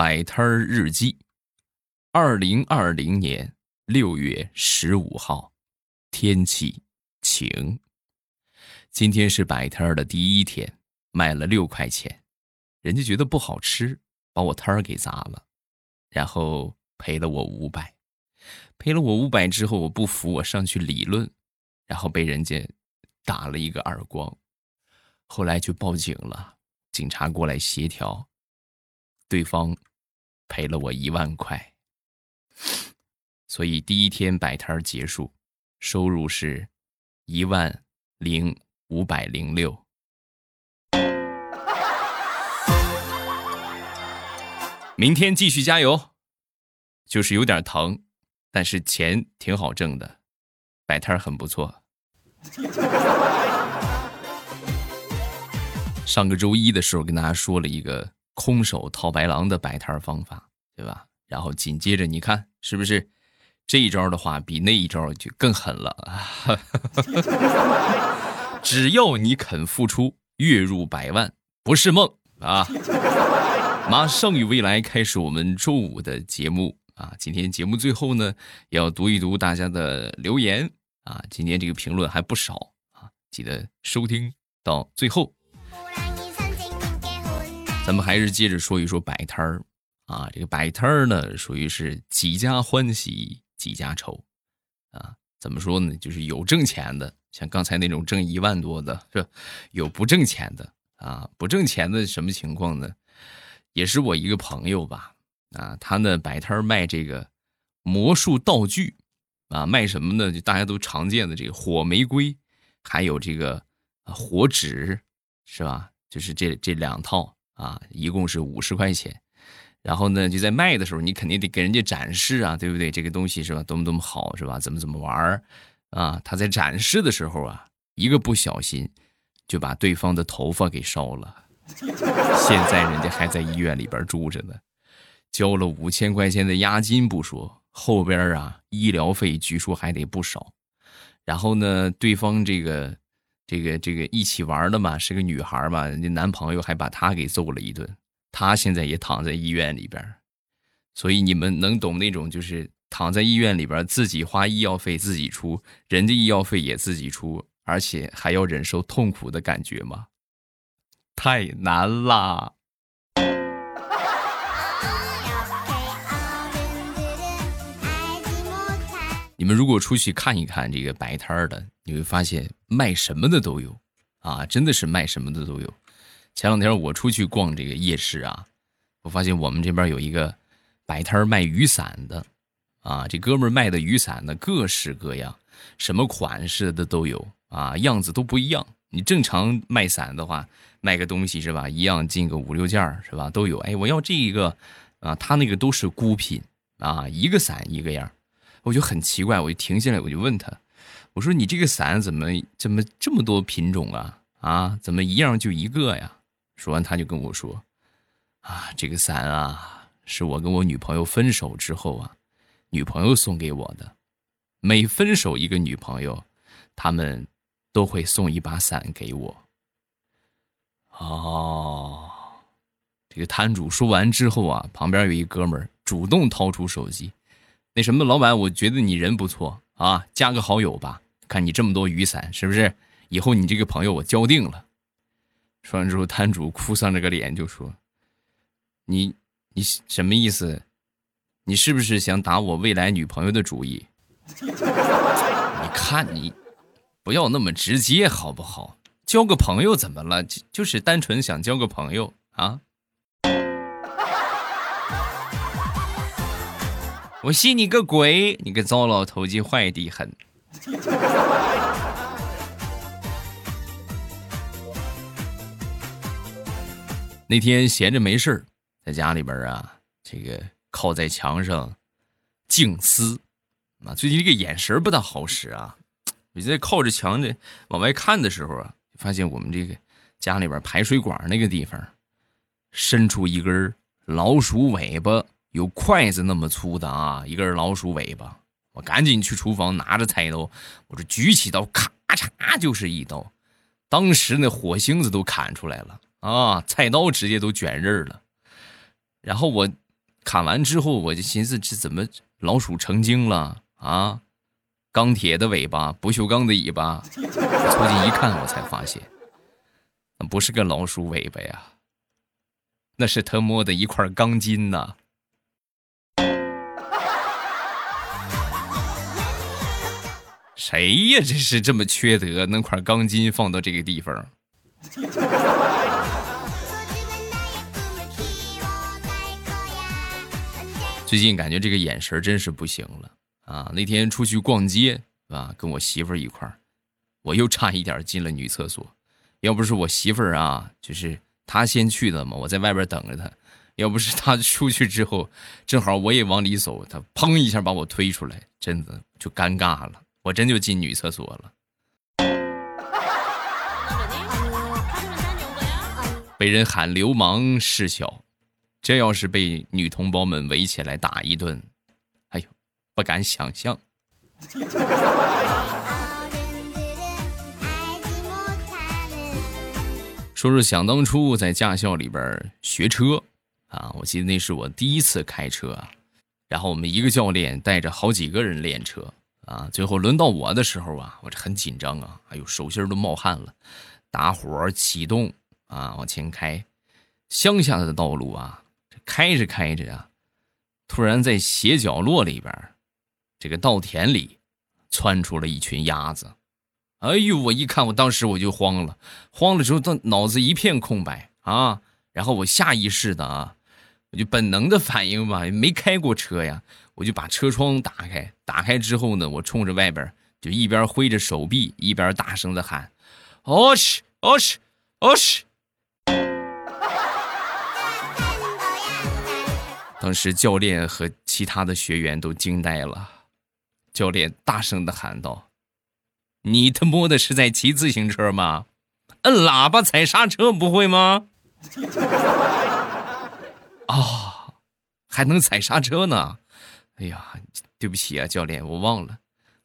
摆摊儿日记，二零二零年六月十五号，天气晴。今天是摆摊儿的第一天，卖了六块钱，人家觉得不好吃，把我摊儿给砸了，然后赔了我五百。赔了我五百之后，我不服，我上去理论，然后被人家打了一个耳光，后来就报警了，警察过来协调，对方赔了我一万块，所以第一天摆摊结束，收入是一万零五百零六。明天继续加油，就是有点疼。但是钱挺好挣的，摆摊很不错。上个周一的时候跟大家说了一个空手套白狼的摆摊方法，对吧？然后紧接着你看是不是这一招的话比那一招就更狠了啊？只要你肯付出，月入百万不是梦啊！马上与未来开始我们周五的节目。啊，今天节目最后呢，要读一读大家的留言啊。今天这个评论还不少啊，记得收听到最后。咱们还是接着说一说摆摊儿啊，这个摆摊儿呢，属于是几家欢喜几家愁啊。怎么说呢？就是有挣钱的，像刚才那种挣一万多的，是有不挣钱的啊。不挣钱的什么情况呢？也是我一个朋友吧。啊，他呢摆摊儿卖这个魔术道具，啊，卖什么呢？就大家都常见的这个火玫瑰，还有这个火纸，是吧？就是这这两套啊，一共是五十块钱。然后呢，就在卖的时候，你肯定得给人家展示啊，对不对？这个东西是吧？多么多么好，是吧？怎么怎么玩啊？他在展示的时候啊，一个不小心就把对方的头发给烧了，现在人家还在医院里边住着呢。交了五千块钱的押金不说，后边啊医疗费据说还得不少。然后呢，对方这个这个这个一起玩的嘛，是个女孩嘛，人家男朋友还把她给揍了一顿，她现在也躺在医院里边。所以你们能懂那种就是躺在医院里边自己花医药费自己出，人家医药费也自己出，而且还要忍受痛苦的感觉吗？太难啦！你们如果出去看一看这个摆摊的，你会发现卖什么的都有，啊，真的是卖什么的都有。前两天我出去逛这个夜市啊，我发现我们这边有一个摆摊卖雨伞的，啊，这哥们卖的雨伞呢各式各样，什么款式的都有啊，样子都不一样。你正常卖伞的话，卖个东西是吧，一样进个五六件是吧，都有。哎，我要这一个，啊，他那个都是孤品啊，一个伞一个样。我就很奇怪，我就停下来，我就问他：“我说你这个伞怎么怎么这么多品种啊？啊，怎么一样就一个呀？”说完，他就跟我说：“啊，这个伞啊，是我跟我女朋友分手之后啊，女朋友送给我的。每分手一个女朋友，他们都会送一把伞给我。”哦，这个摊主说完之后啊，旁边有一哥们儿主动掏出手机。那什么，老板，我觉得你人不错啊，加个好友吧。看你这么多雨伞，是不是？以后你这个朋友我交定了。说完之后，摊主哭丧着个脸就说：“你你什么意思？你是不是想打我未来女朋友的主意？你看你，不要那么直接好不好？交个朋友怎么了？就就是单纯想交个朋友啊。”我信你个鬼！你个糟老头子，坏的很。那天闲着没事，在家里边啊，这个靠在墙上静思啊。最近这个眼神不大好使啊。我在靠着墙的往外看的时候啊，发现我们这个家里边排水管那个地方伸出一根老鼠尾巴。有筷子那么粗的啊，一根老鼠尾巴，我赶紧去厨房拿着菜刀，我这举起刀，咔嚓就是一刀，当时那火星子都砍出来了啊，菜刀直接都卷刃了。然后我砍完之后，我就寻思这怎么老鼠成精了啊？钢铁的尾巴，不锈钢的尾巴。凑近一看，我才发现，那不是个老鼠尾巴呀，那是他摸的一块钢筋呐。谁呀？这是这么缺德，弄块钢筋放到这个地方？最近感觉这个眼神真是不行了啊！那天出去逛街啊，跟我媳妇儿一块儿，我又差一点进了女厕所。要不是我媳妇儿啊，就是她先去的嘛，我在外边等着她。要不是她出去之后，正好我也往里走，她砰一下把我推出来，真的就尴尬了，我真就进女厕所了。被人喊流氓事小。这要是被女同胞们围起来打一顿，哎呦，不敢想象。说说想当初在驾校里边学车啊，我记得那是我第一次开车。然后我们一个教练带着好几个人练车啊，最后轮到我的时候啊，我这很紧张啊，哎呦，手心都冒汗了。打火启动啊，往前开，乡下的道路啊。开着开着呀，突然在斜角落里边，这个稻田里窜出了一群鸭子。哎呦，我一看，我当时我就慌了，慌了之后，到脑子一片空白啊。然后我下意识的啊，我就本能的反应吧，没开过车呀，我就把车窗打开。打开之后呢，我冲着外边就一边挥着手臂，一边大声的喊：“哦去，哦去，哦去！”当时教练和其他的学员都惊呆了，教练大声的喊道：“你他妈的是在骑自行车吗？摁喇叭踩刹车不会吗？”啊，还能踩刹车呢！哎呀，对不起啊，教练，我忘了，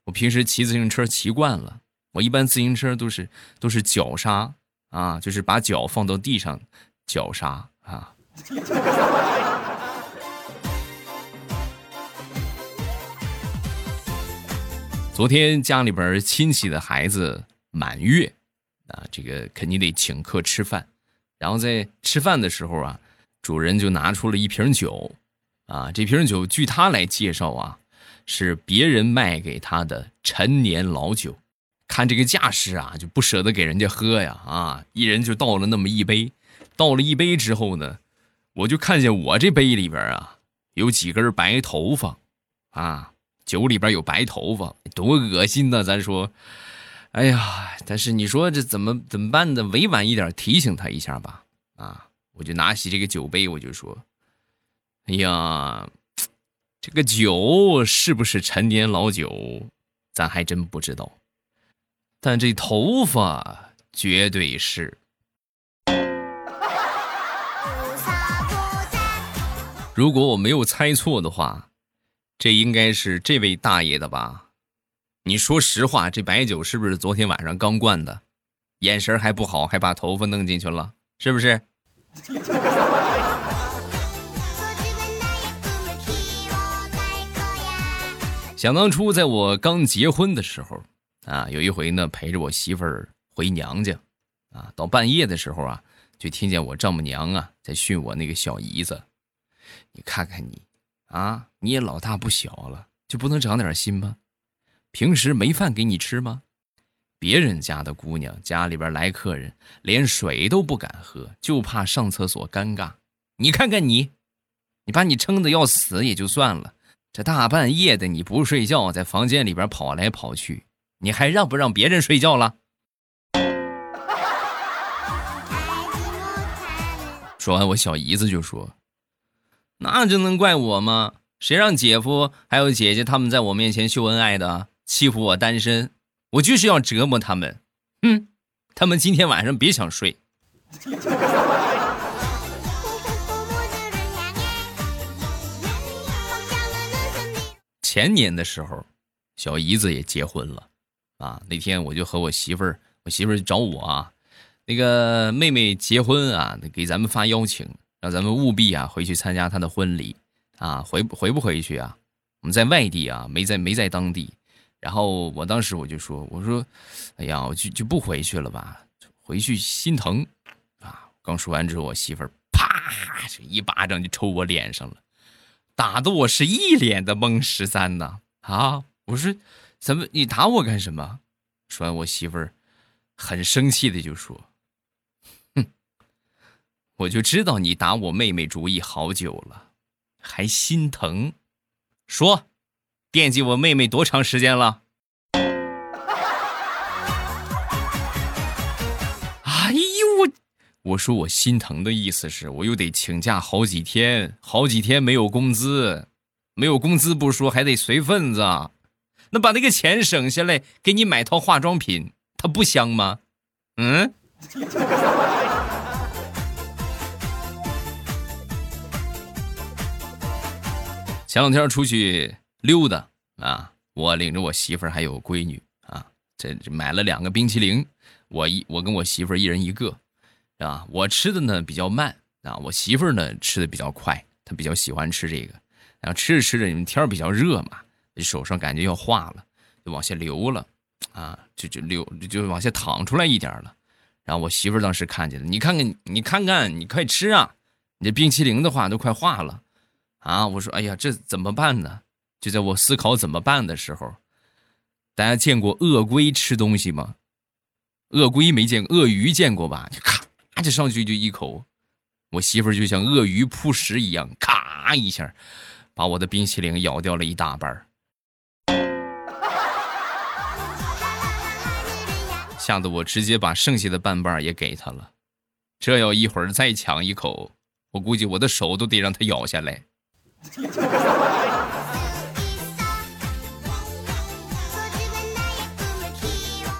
我平时骑自行车骑惯了，我一般自行车都是都是脚刹啊，就是把脚放到地上，脚刹啊。昨天家里边亲戚的孩子满月，啊，这个肯定得请客吃饭。然后在吃饭的时候啊，主人就拿出了一瓶酒，啊，这瓶酒据他来介绍啊，是别人卖给他的陈年老酒。看这个架势啊，就不舍得给人家喝呀，啊，一人就倒了那么一杯。倒了一杯之后呢，我就看见我这杯里边啊，有几根白头发，啊。酒里边有白头发，多恶心呐！咱说，哎呀，但是你说这怎么怎么办呢？委婉一点提醒他一下吧。啊，我就拿起这个酒杯，我就说：“哎呀，这个酒是不是陈年老酒，咱还真不知道。但这头发绝对是。如果我没有猜错的话。”这应该是这位大爷的吧？你说实话，这白酒是不是昨天晚上刚灌的？眼神还不好，还把头发弄进去了，是不是？想当初，在我刚结婚的时候啊，有一回呢，陪着我媳妇儿回娘家啊，到半夜的时候啊，就听见我丈母娘啊在训我那个小姨子，你看看你。啊，你也老大不小了，就不能长点心吗？平时没饭给你吃吗？别人家的姑娘家里边来客人，连水都不敢喝，就怕上厕所尴尬。你看看你，你把你撑的要死也就算了，这大半夜的你不睡觉，在房间里边跑来跑去，你还让不让别人睡觉了？说完，我小姨子就说。那就能怪我吗？谁让姐夫还有姐姐他们在我面前秀恩爱的，欺负我单身？我就是要折磨他们。哼，他们今天晚上别想睡。前年的时候，小姨子也结婚了，啊，那天我就和我媳妇儿，我媳妇儿找我啊，那个妹妹结婚啊，给咱们发邀请。让咱们务必啊回去参加她的婚礼啊，回回不回去啊？我们在外地啊，没在没在当地。然后我当时我就说，我说，哎呀，我就就不回去了吧，回去心疼啊。刚说完之后，我媳妇儿啪就一巴掌就抽我脸上了，打的我是一脸的懵十三呐啊！我说，怎么你打我干什么？说完，我媳妇儿很生气的就说，哼，我就知道你打我妹妹主意好久了，还心疼，说。惦记我妹妹多长时间了？哎呦我！我说我心疼的意思是，我又得请假好几天，好几天没有工资，没有工资不说，还得随份子。那把那个钱省下来，给你买套化妆品，它不香吗？嗯。前两天出去。溜达啊！我领着我媳妇儿还有闺女啊，这买了两个冰淇淋，我一我跟我媳妇儿一人一个，啊，我吃的呢比较慢啊，我媳妇儿呢吃的比较快，她比较喜欢吃这个，然后吃着吃着，你们天比较热嘛，手上感觉要化了，就往下流了，啊，就就流就往下淌出来一点了，然后我媳妇儿当时看见了，你看看你看看你快吃啊，你这冰淇淋的话都快化了，啊，我说哎呀这怎么办呢？就在我思考怎么办的时候，大家见过鳄龟吃东西吗？鳄龟没见过，鳄鱼见过吧？就咔就上去就一口，我媳妇儿就像鳄鱼扑食一样，咔一下把我的冰淇淋咬掉了一大半儿吓得我直接把剩下的半半儿也给他了。这要一会儿再抢一口，我估计我的手都得让他咬下来。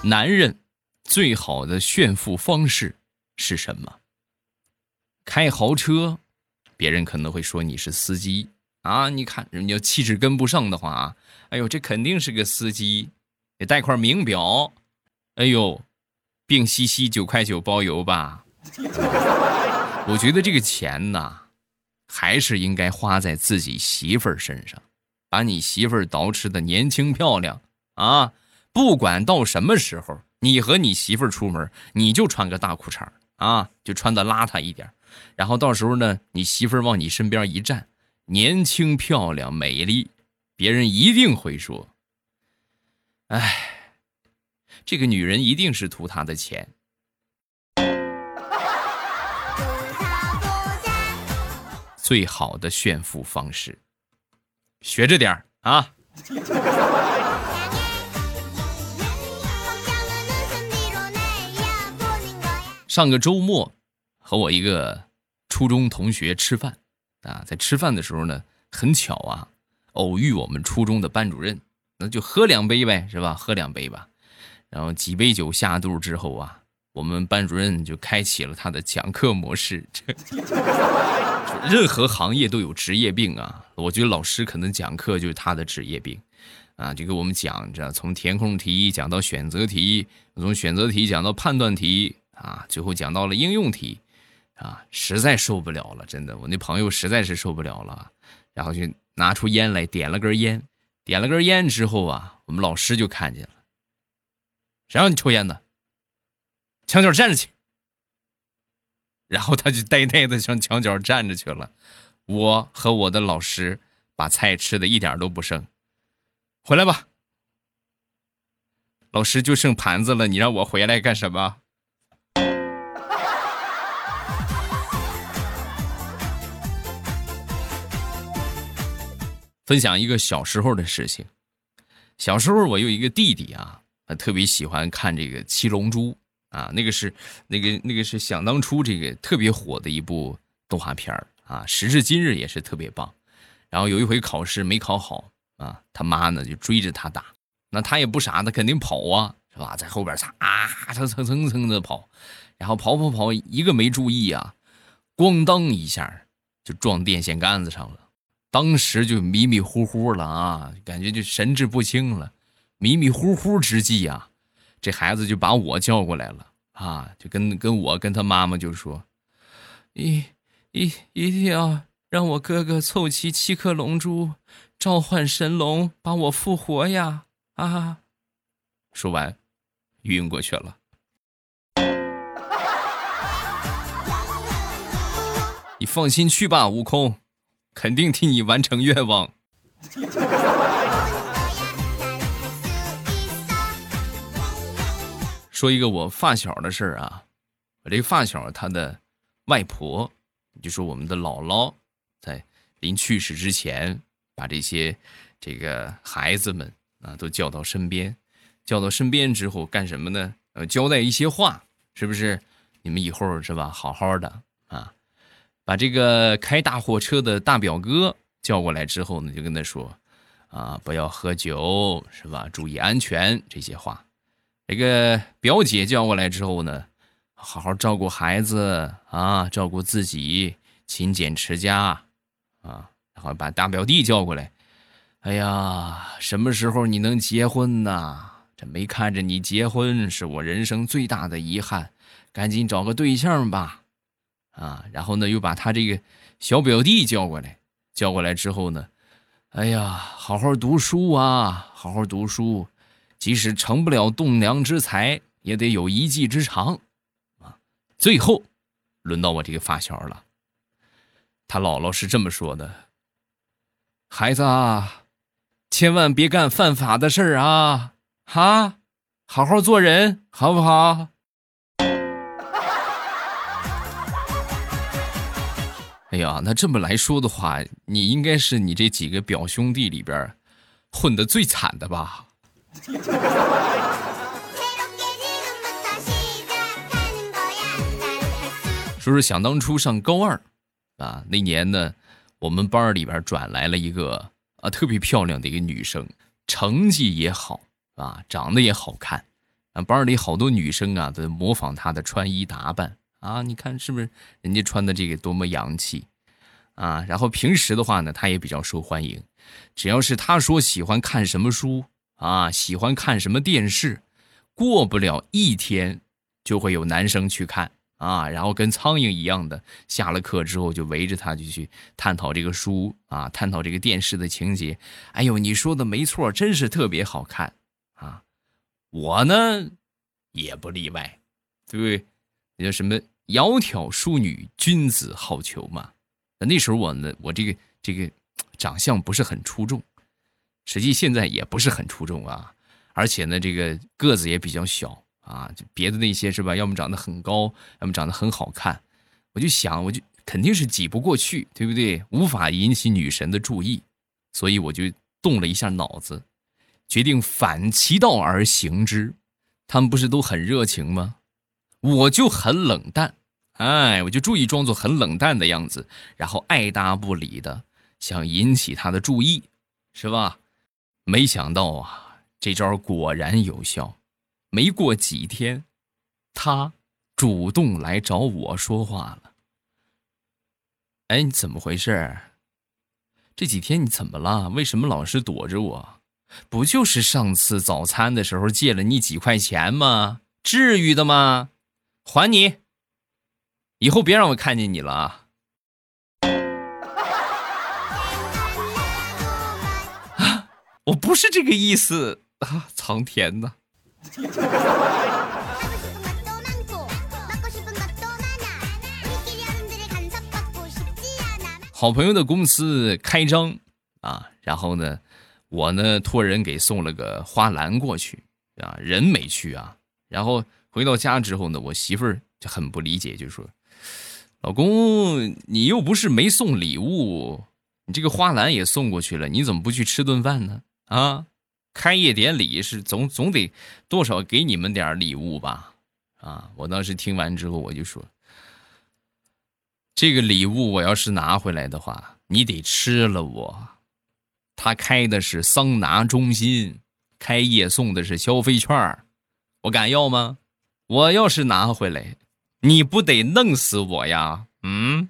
男人最好的炫富方式是什么？开豪车，别人可能会说你是司机啊。你看人家气质跟不上的话啊，哎呦，这肯定是个司机。得带块名表，哎呦，病兮兮九块九包邮吧。我觉得这个钱呐，还是应该花在自己媳妇儿身上，把你媳妇儿捯饬的年轻漂亮啊。不管到什么时候，你和你媳妇儿出门，你就穿个大裤衩啊，就穿的邋遢一点。然后到时候呢，你媳妇儿往你身边一站，年轻漂亮美丽，别人一定会说：“哎，这个女人一定是图他的钱。”最好的炫富方式，学着点儿啊。上个周末，和我一个初中同学吃饭，啊，在吃饭的时候呢，很巧啊，偶遇我们初中的班主任，那就喝两杯呗，是吧？喝两杯吧。然后几杯酒下肚之后啊，我们班主任就开启了他的讲课模式。任何行业都有职业病啊，我觉得老师可能讲课就是他的职业病，啊，就给我们讲，着从填空题讲到选择题，从选择题讲到判断题。啊，最后讲到了应用题，啊，实在受不了了，真的，我那朋友实在是受不了了，然后就拿出烟来点了根烟，点了根烟之后啊，我们老师就看见了，谁让你抽烟的？墙角站着去。然后他就呆呆的向墙角站着去了，我和我的老师把菜吃的一点都不剩，回来吧，老师就剩盘子了，你让我回来干什么？分享一个小时候的事情。小时候我有一个弟弟啊，他特别喜欢看这个《七龙珠》啊，那个是那个那个是想当初这个特别火的一部动画片啊，时至今日也是特别棒。然后有一回考试没考好啊，他妈呢就追着他打，那他也不傻，他肯定跑啊，是吧？在后边擦蹭蹭蹭蹭的跑，然后跑跑跑，一个没注意啊，咣当一下就撞电线杆子上了。当时就迷迷糊糊了啊，感觉就神志不清了。迷迷糊糊之际啊，这孩子就把我叫过来了啊，就跟跟我跟他妈妈就说：“一一一定要让我哥哥凑齐七颗龙珠，召唤神龙把我复活呀！啊！说完，晕过去了。你放心去吧，悟空，肯定替你完成愿望。说一个我发小的事儿啊，我这个发小他的外婆，就说我们的姥姥，在临去世之前，把这些这个孩子们啊都叫到身边，叫到身边之后干什么呢？呃，交代一些话，是不是？你们以后是吧，好好的啊。把这个开大货车的大表哥叫过来之后呢，就跟他说：“啊，不要喝酒，是吧？注意安全这些话。”这个表姐叫过来之后呢，好好照顾孩子啊，照顾自己，勤俭持家啊。然后把大表弟叫过来，哎呀，什么时候你能结婚呢？这没看着你结婚，是我人生最大的遗憾，赶紧找个对象吧。啊，然后呢，又把他这个小表弟叫过来，叫过来之后呢，哎呀，好好读书啊，好好读书，即使成不了栋梁之才，也得有一技之长，啊。最后，轮到我这个发小了，他姥姥是这么说的：“孩子啊，千万别干犯法的事儿啊，哈，好好做人，好不好？” 哎呀，那这么来说的话，你应该是你这几个表兄弟里边混的最惨的吧？说是想当初上高二啊，那年呢，我们班里边转来了一个啊特别漂亮的一个女生，成绩也好啊，长得也好看，啊，班里好多女生啊都模仿她的穿衣打扮。啊，你看是不是人家穿的这个多么洋气啊？然后平时的话呢，他也比较受欢迎。只要是他说喜欢看什么书啊，喜欢看什么电视，过不了一天就会有男生去看啊。然后跟苍蝇一样的，下了课之后就围着他就去探讨这个书啊，探讨这个电视的情节。哎呦，你说的没错，真是特别好看啊！我呢也不例外，对不对？那叫什么？窈窕淑女，君子好逑嘛。那那时候我呢，我这个这个长相不是很出众，实际现在也不是很出众啊。而且呢，这个个子也比较小啊。就别的那些是吧？要么长得很高，要么长得很好看。我就想，我就肯定是挤不过去，对不对？无法引起女神的注意，所以我就动了一下脑子，决定反其道而行之。他们不是都很热情吗？我就很冷淡，哎，我就注意装作很冷淡的样子，然后爱搭不理的，想引起他的注意，是吧？没想到啊，这招果然有效。没过几天，他主动来找我说话了。哎，你怎么回事？这几天你怎么了？为什么老是躲着我？不就是上次早餐的时候借了你几块钱吗？至于的吗？还你！以后别让我看见你了！我不是这个意思啊！苍天呐！好朋友的公司开张啊，然后呢，我呢托人给送了个花篮过去啊，人没去啊，然后。回到家之后呢，我媳妇儿就很不理解，就说：“老公，你又不是没送礼物，你这个花篮也送过去了，你怎么不去吃顿饭呢？啊，开业典礼是总总得多少给你们点礼物吧？啊，我当时听完之后，我就说：这个礼物我要是拿回来的话，你得吃了我。他开的是桑拿中心，开业送的是消费券我敢要吗？”我要是拿回来，你不得弄死我呀？嗯。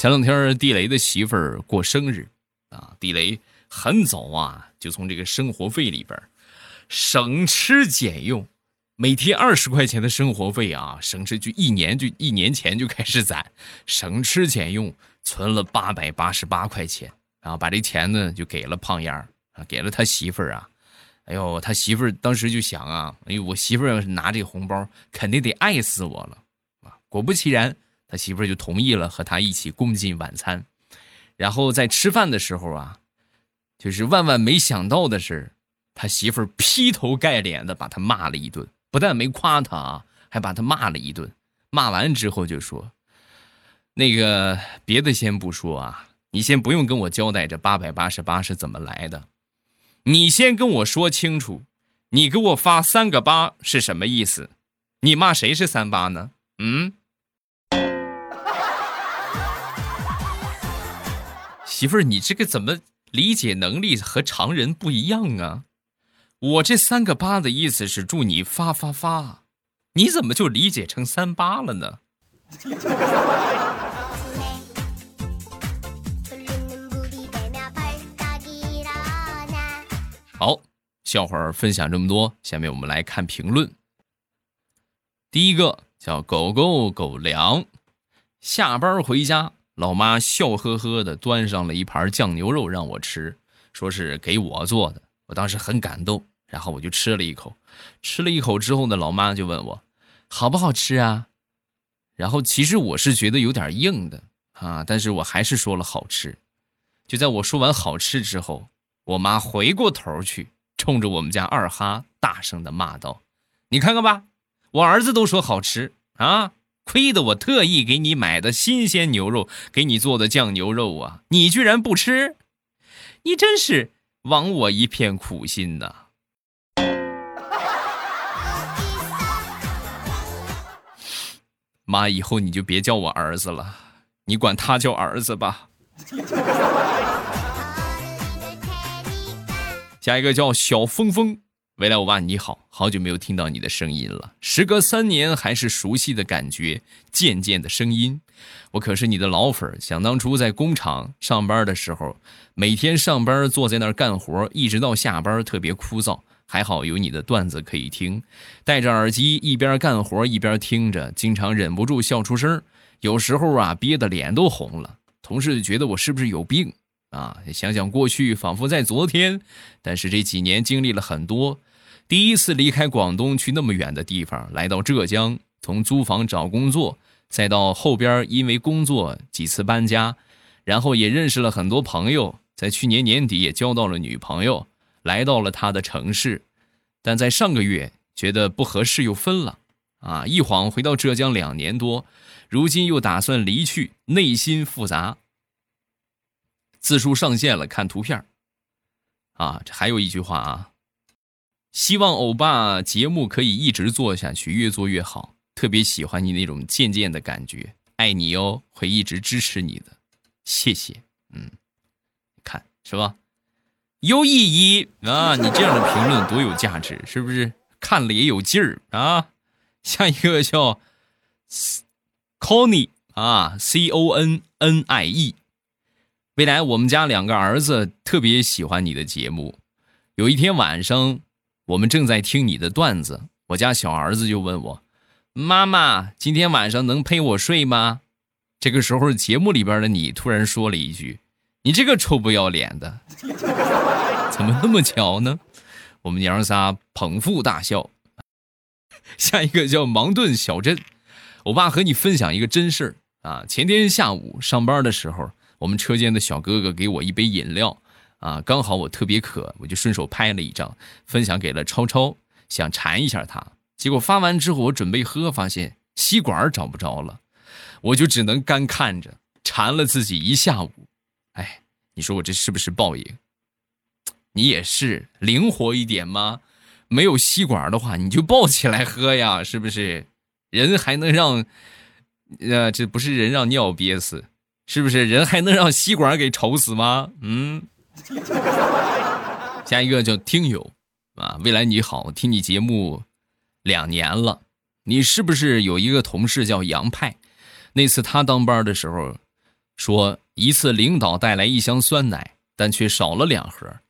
前两天地雷的媳妇儿过生日啊，地雷很早啊就从这个生活费里边省吃俭用，每天二十块钱的生活费啊，省吃就一年就一年前就开始攒，省吃俭用存了八百八十八块钱，然后把这钱呢就给了胖丫儿啊，给了他媳妇儿啊。哎呦，他媳妇儿当时就想啊，哎呦，我媳妇儿要是拿这个红包，肯定得爱死我了啊！果不其然，他媳妇儿就同意了和他一起共进晚餐。然后在吃饭的时候啊，就是万万没想到的是，他媳妇儿劈头盖脸的把他骂了一顿，不但没夸他啊，还把他骂了一顿。骂完之后就说：“那个别的先不说啊，你先不用跟我交代这八百八十八是怎么来的。”你先跟我说清楚，你给我发三个八是什么意思？你骂谁是三八呢？嗯，媳妇儿，你这个怎么理解能力和常人不一样啊？我这三个八的意思是祝你发发发，你怎么就理解成三八了呢？好，笑话分享这么多，下面我们来看评论。第一个叫狗狗狗粮，下班回家，老妈笑呵呵的端上了一盘酱牛肉让我吃，说是给我做的。我当时很感动，然后我就吃了一口。吃了一口之后呢，老妈就问我好不好吃啊？然后其实我是觉得有点硬的啊，但是我还是说了好吃。就在我说完好吃之后。我妈回过头去，冲着我们家二哈大声的骂道：“你看看吧，我儿子都说好吃啊，亏得我特意给你买的新鲜牛肉，给你做的酱牛肉啊，你居然不吃，你真是枉我一片苦心呐！”妈，以后你就别叫我儿子了，你管他叫儿子吧。下一个叫小峰峰，未来欧巴你好，好久没有听到你的声音了，时隔三年还是熟悉的感觉，渐渐的声音，我可是你的老粉想当初在工厂上班的时候，每天上班坐在那儿干活，一直到下班特别枯燥，还好有你的段子可以听，戴着耳机一边干活一边听着，经常忍不住笑出声，有时候啊憋得脸都红了，同事觉得我是不是有病。啊，想想过去，仿佛在昨天。但是这几年经历了很多，第一次离开广东去那么远的地方，来到浙江，从租房找工作，再到后边因为工作几次搬家，然后也认识了很多朋友，在去年年底也交到了女朋友，来到了他的城市，但在上个月觉得不合适又分了。啊，一晃回到浙江两年多，如今又打算离去，内心复杂。字数上线了，看图片啊，这还有一句话啊，希望欧巴节目可以一直做下去，越做越好。特别喜欢你那种渐渐的感觉，爱你哦，会一直支持你的，谢谢。嗯，看是吧？有意义啊！你这样的评论多有价值，是不是？看了也有劲儿啊。下一个叫 Connie 啊，C O N N I E。未来我们家两个儿子特别喜欢你的节目。有一天晚上，我们正在听你的段子，我家小儿子就问我：“妈妈，今天晚上能陪我睡吗？”这个时候，节目里边的你突然说了一句：“你这个臭不要脸的，怎么那么巧呢？”我们娘仨捧腹大笑。下一个叫芒顿小镇，我爸和你分享一个真事儿啊。前天下午上班的时候。我们车间的小哥哥给我一杯饮料，啊，刚好我特别渴，我就顺手拍了一张，分享给了超超，想馋一下他。结果发完之后，我准备喝，发现吸管找不着了，我就只能干看着，馋了自己一下午。哎，你说我这是不是报应？你也是灵活一点吗？没有吸管的话，你就抱起来喝呀，是不是？人还能让，呃，这不是人让尿憋死。是不是人还能让吸管给愁死吗？嗯，下一个叫听友啊，未来你好，听你节目两年了，你是不是有一个同事叫杨派？那次他当班的时候，说一次领导带来一箱酸奶，但却少了两盒，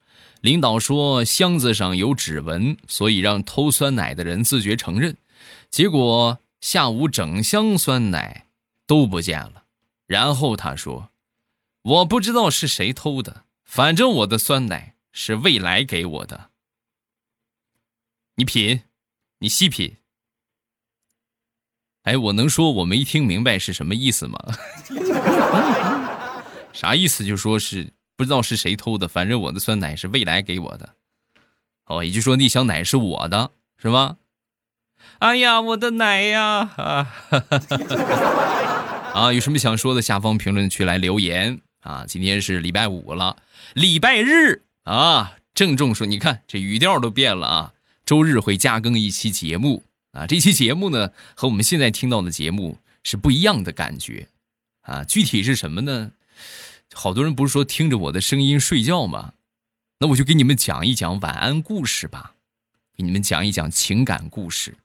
领导说箱子上有指纹，所以让偷酸奶的人自觉承认。结果下午整箱酸奶都不见了。然后他说：“我不知道是谁偷的，反正我的酸奶是未来给我的。”你品，你细品。哎，我能说我没听明白是什么意思吗？啥意思？就说是不知道是谁偷的，反正我的酸奶是未来给我的。哦，也就说那箱奶是我的，是吧？哎呀，我的奶呀！啊，啊，有什么想说的，下方评论区来留言啊！今天是礼拜五了，礼拜日啊，郑重说，你看这语调都变了啊！周日会加更一期节目。啊，这期节目呢和我们现在听到的节目是不一样的感觉，啊，具体是什么呢？好多人不是说听着我的声音睡觉吗？那我就给你们讲一讲晚安故事吧，给你们讲一讲情感故事，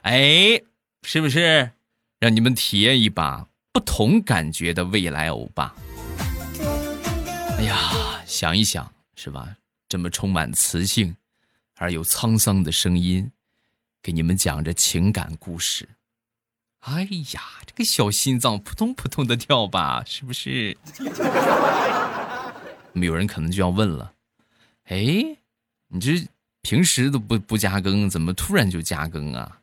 哎，是不是让你们体验一把不同感觉的未来欧巴？哎呀，想一想是吧？这么充满磁性而又沧桑的声音。给你们讲着情感故事，哎呀，这个小心脏扑通扑通的跳吧，是不是？有人可能就要问了，哎，你这平时都不不加更，怎么突然就加更啊？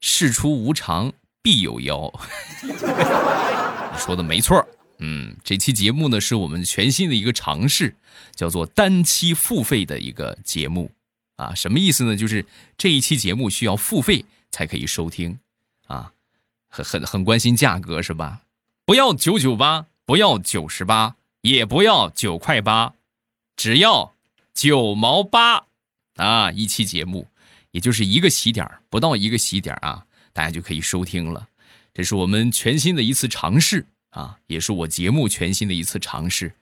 事出无常必有妖，你说的没错。嗯，这期节目呢是我们全新的一个尝试，叫做单期付费的一个节目。啊，什么意思呢？就是这一期节目需要付费才可以收听，啊，很很很关心价格是吧？不要九九八，不要九十八，也不要九块八，只要九毛八啊！一期节目，也就是一个喜点不到一个喜点啊，大家就可以收听了。这是我们全新的一次尝试啊，也是我节目全新的一次尝试。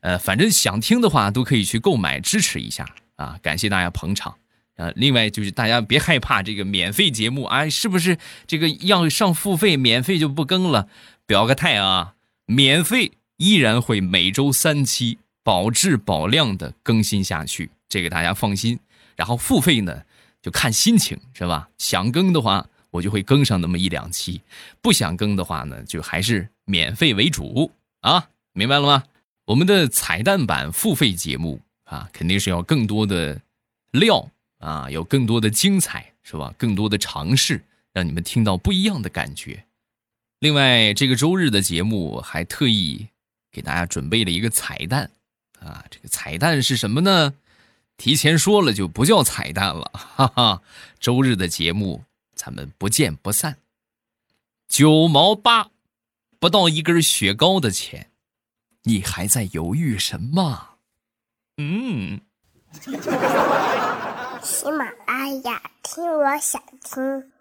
呃，反正想听的话，都可以去购买支持一下。啊，感谢大家捧场，啊，另外就是大家别害怕这个免费节目，哎，是不是这个要上付费，免费就不更了？表个态啊，免费依然会每周三期，保质保量的更新下去，这个大家放心。然后付费呢，就看心情，是吧？想更的话，我就会更上那么一两期；不想更的话呢，就还是免费为主啊，明白了吗？我们的彩蛋版付费节目。啊，肯定是要更多的料啊，有更多的精彩，是吧？更多的尝试，让你们听到不一样的感觉。另外，这个周日的节目还特意给大家准备了一个彩蛋啊，这个彩蛋是什么呢？提前说了就不叫彩蛋了，哈哈。周日的节目咱们不见不散。九毛八，不到一根雪糕的钱，你还在犹豫什么？嗯，喜马拉雅听，我想听。